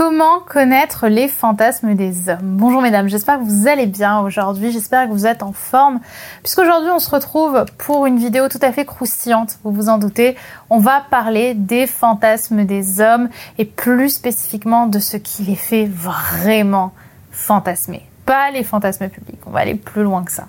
Comment connaître les fantasmes des hommes. Bonjour mesdames, j'espère que vous allez bien aujourd'hui, j'espère que vous êtes en forme, puisqu'aujourd'hui on se retrouve pour une vidéo tout à fait croustillante, vous vous en doutez. On va parler des fantasmes des hommes et plus spécifiquement de ce qui les fait vraiment fantasmer les fantasmes publics. On va aller plus loin que ça.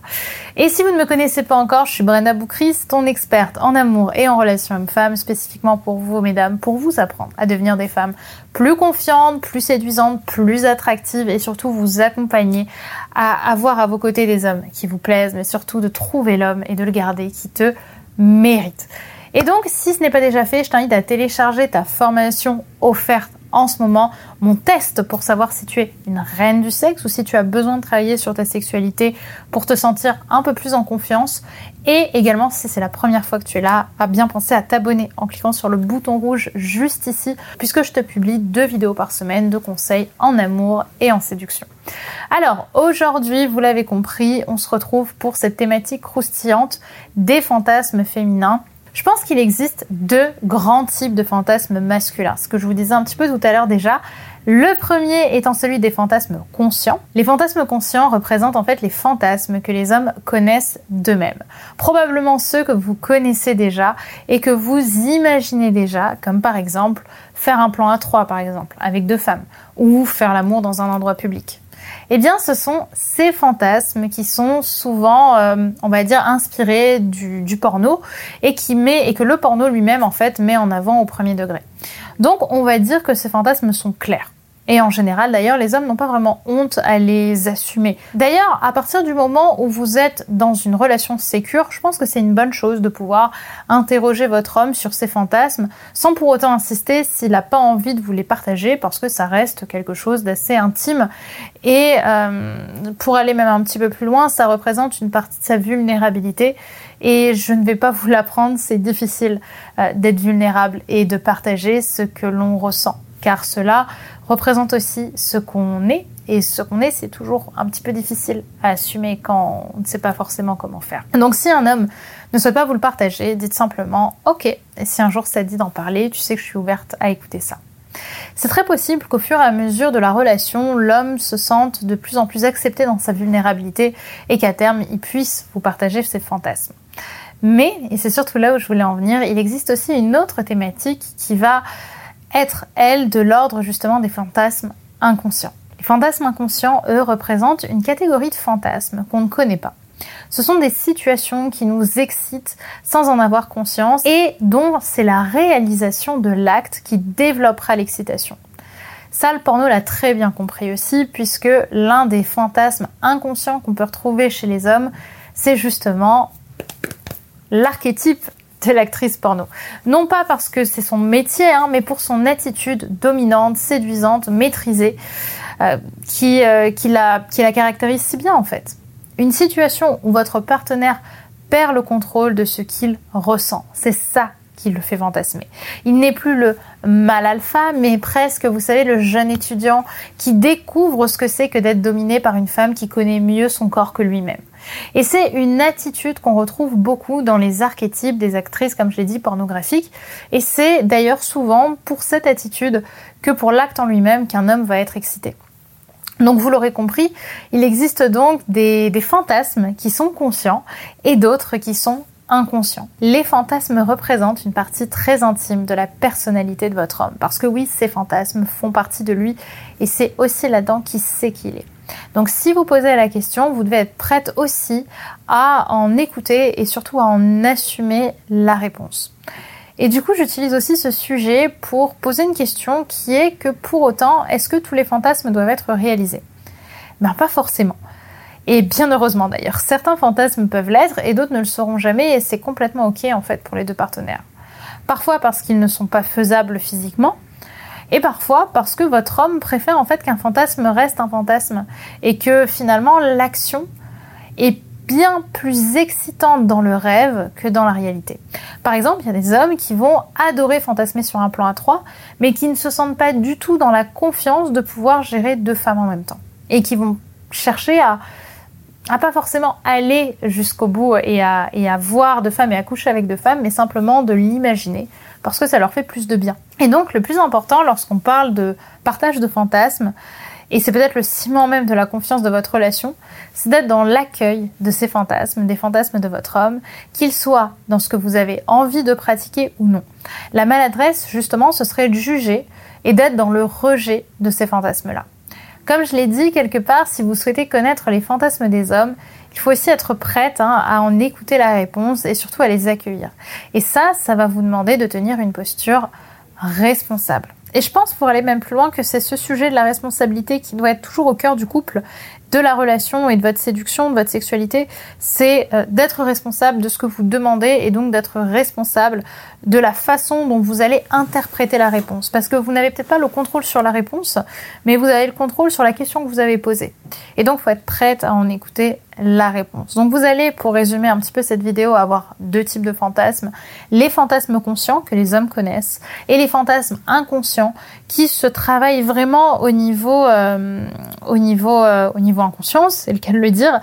Et si vous ne me connaissez pas encore, je suis Brenda Boucris, ton experte en amour et en relations hommes-femmes, spécifiquement pour vous, mesdames, pour vous apprendre à devenir des femmes plus confiantes, plus séduisantes, plus attractives et surtout vous accompagner à avoir à vos côtés des hommes qui vous plaisent, mais surtout de trouver l'homme et de le garder qui te mérite. Et donc, si ce n'est pas déjà fait, je t'invite à télécharger ta formation offerte en ce moment mon test pour savoir si tu es une reine du sexe ou si tu as besoin de travailler sur ta sexualité pour te sentir un peu plus en confiance. Et également, si c'est la première fois que tu es là, à bien penser à t'abonner en cliquant sur le bouton rouge juste ici, puisque je te publie deux vidéos par semaine de conseils en amour et en séduction. Alors, aujourd'hui, vous l'avez compris, on se retrouve pour cette thématique croustillante des fantasmes féminins je pense qu'il existe deux grands types de fantasmes masculins, ce que je vous disais un petit peu tout à l'heure déjà. Le premier étant celui des fantasmes conscients. Les fantasmes conscients représentent en fait les fantasmes que les hommes connaissent d'eux-mêmes. Probablement ceux que vous connaissez déjà et que vous imaginez déjà, comme par exemple faire un plan à trois par exemple, avec deux femmes, ou faire l'amour dans un endroit public. Eh bien, ce sont ces fantasmes qui sont souvent, euh, on va dire, inspirés du, porno et qui et que le porno lui-même en fait met en avant au premier degré. Donc, on va dire que ces fantasmes sont clairs. Et en général, d'ailleurs, les hommes n'ont pas vraiment honte à les assumer. D'ailleurs, à partir du moment où vous êtes dans une relation sécure, je pense que c'est une bonne chose de pouvoir interroger votre homme sur ses fantasmes sans pour autant insister s'il n'a pas envie de vous les partager parce que ça reste quelque chose d'assez intime. Et euh, pour aller même un petit peu plus loin, ça représente une partie de sa vulnérabilité. Et je ne vais pas vous l'apprendre, c'est difficile euh, d'être vulnérable et de partager ce que l'on ressent car cela représente aussi ce qu'on est. Et ce qu'on est, c'est toujours un petit peu difficile à assumer quand on ne sait pas forcément comment faire. Donc si un homme ne souhaite pas vous le partager, dites simplement OK. Et si un jour ça dit d'en parler, tu sais que je suis ouverte à écouter ça. C'est très possible qu'au fur et à mesure de la relation, l'homme se sente de plus en plus accepté dans sa vulnérabilité et qu'à terme, il puisse vous partager ses fantasmes. Mais, et c'est surtout là où je voulais en venir, il existe aussi une autre thématique qui va être, elle, de l'ordre justement des fantasmes inconscients. Les fantasmes inconscients, eux, représentent une catégorie de fantasmes qu'on ne connaît pas. Ce sont des situations qui nous excitent sans en avoir conscience et dont c'est la réalisation de l'acte qui développera l'excitation. Ça, le porno l'a très bien compris aussi, puisque l'un des fantasmes inconscients qu'on peut retrouver chez les hommes, c'est justement l'archétype de l'actrice porno. Non pas parce que c'est son métier, hein, mais pour son attitude dominante, séduisante, maîtrisée, euh, qui, euh, qui, la, qui la caractérise si bien en fait. Une situation où votre partenaire perd le contrôle de ce qu'il ressent. C'est ça qui le fait fantasmer. Il n'est plus le mal alpha, mais presque, vous savez, le jeune étudiant qui découvre ce que c'est que d'être dominé par une femme qui connaît mieux son corps que lui-même. Et c'est une attitude qu'on retrouve beaucoup dans les archétypes des actrices, comme je l'ai dit, pornographiques. Et c'est d'ailleurs souvent pour cette attitude que pour l'acte en lui-même qu'un homme va être excité. Donc vous l'aurez compris, il existe donc des, fantasmes qui sont conscients et d'autres qui sont inconscients. Les fantasmes représentent une partie très intime de la personnalité de votre homme. Parce que oui, ces fantasmes font partie de lui et c'est aussi là-dedans qu'il sait qu'il est. Donc si vous posez la question, vous devez être prête aussi à en écouter et surtout à en assumer la réponse. Et du coup, j'utilise aussi ce sujet pour poser une question qui est que pour autant, est-ce que tous les fantasmes doivent être réalisés? Ben pas forcément. Et bien heureusement d'ailleurs, certains fantasmes peuvent l'être et d'autres ne le seront jamais et c'est complètement ok en fait pour les deux partenaires. Parfois parce qu'ils ne sont pas faisables physiquement, et parfois parce que votre homme préfère en fait qu'un fantasme reste un fantasme et que finalement l'action est bien plus excitante dans le rêve que dans la réalité. Par exemple, il y a des hommes qui vont adorer fantasmer sur un plan à trois, mais qui ne se sentent pas du tout dans la confiance de pouvoir gérer deux femmes en même temps. Et qui vont chercher à, à pas forcément aller jusqu'au bout et à, voir deux femmes et à coucher avec deux femmes, mais simplement de l'imaginer parce que ça leur fait plus de bien. Et donc le plus important lorsqu'on parle de partage de fantasmes, et c'est peut-être le ciment même de la confiance de votre relation, c'est d'être dans l'accueil de ces fantasmes, des fantasmes de votre homme, qu'ils soient dans ce que vous avez envie de pratiquer ou non. La maladresse, justement, ce serait de juger et d'être dans le rejet de ces fantasmes-là. Comme je l'ai dit quelque part, si vous souhaitez connaître les fantasmes des hommes, il faut aussi être prête hein, à en écouter la réponse et surtout à les accueillir. Et ça, ça va vous demander de tenir une posture responsable. Et je pense, pour aller même plus loin, que c'est ce sujet de la responsabilité qui doit être toujours au cœur du couple, de la relation et de votre séduction, de votre sexualité, c'est euh, d'être responsable de ce que vous demandez et donc d'être responsable de la façon dont vous allez interpréter la réponse. Parce que vous n'avez peut-être pas le contrôle sur la réponse, mais vous avez le contrôle sur la question que vous avez posée. Et donc, il faut être prête à en écouter la réponse. Donc vous allez, pour résumer un petit peu cette vidéo, avoir deux types de fantasmes. Les fantasmes conscients que les hommes connaissent et les fantasmes inconscients qui se travaillent vraiment au niveau, euh, euh, au niveau inconscient, c'est le cas de le dire.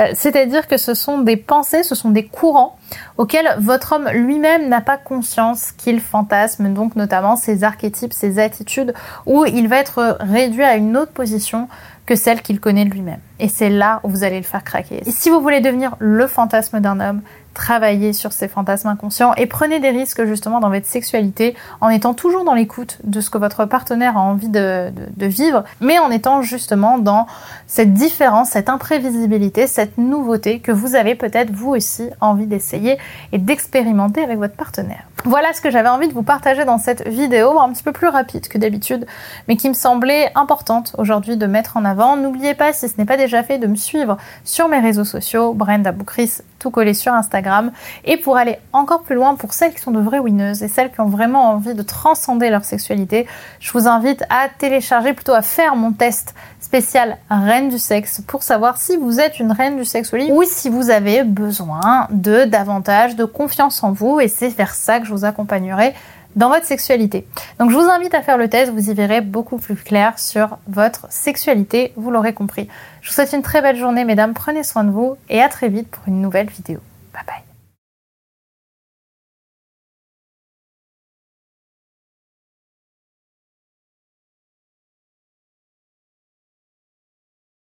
Euh, c'est-à-dire que ce sont des pensées, ce sont des courants auxquels votre homme lui-même n'a pas conscience qu'il fantasme, donc notamment ses archétypes, ses attitudes, où il va être réduit à une autre position que celle qu'il connaît de lui-même. Et c'est là où vous allez le faire craquer. Et si vous voulez devenir le fantasme d'un homme, travaillez sur ces fantasmes inconscients et prenez des risques justement dans votre sexualité en étant toujours dans l'écoute de ce que votre partenaire a envie de, de, vivre, mais en étant justement dans cette différence, cette imprévisibilité, cette nouveauté que vous avez peut-être vous aussi envie d'essayer et d'expérimenter avec votre partenaire. Voilà ce que j'avais envie de vous partager dans cette vidéo, un petit peu plus rapide que d'habitude, mais qui me semblait importante aujourd'hui de mettre en avant. N'oubliez pas, si ce n'est pas déjà fait, de me suivre sur mes réseaux sociaux, Brenda Boukris, tout collé sur Instagram. Et pour aller encore plus loin, pour celles qui sont de vraies winneuses et celles qui ont vraiment envie de transcender leur sexualité, je vous invite à télécharger, plutôt à faire mon test spécial Reine du sexe pour savoir si vous êtes une reine du sexe ou si vous avez besoin de davantage de confiance en vous et c'est vers ça que je vous accompagnerai dans votre sexualité. Donc je vous invite à faire le test, vous y verrez beaucoup plus clair sur votre sexualité, vous l'aurez compris. Je vous souhaite une très belle journée mesdames, prenez soin de vous et à très vite pour une nouvelle vidéo. Bye bye.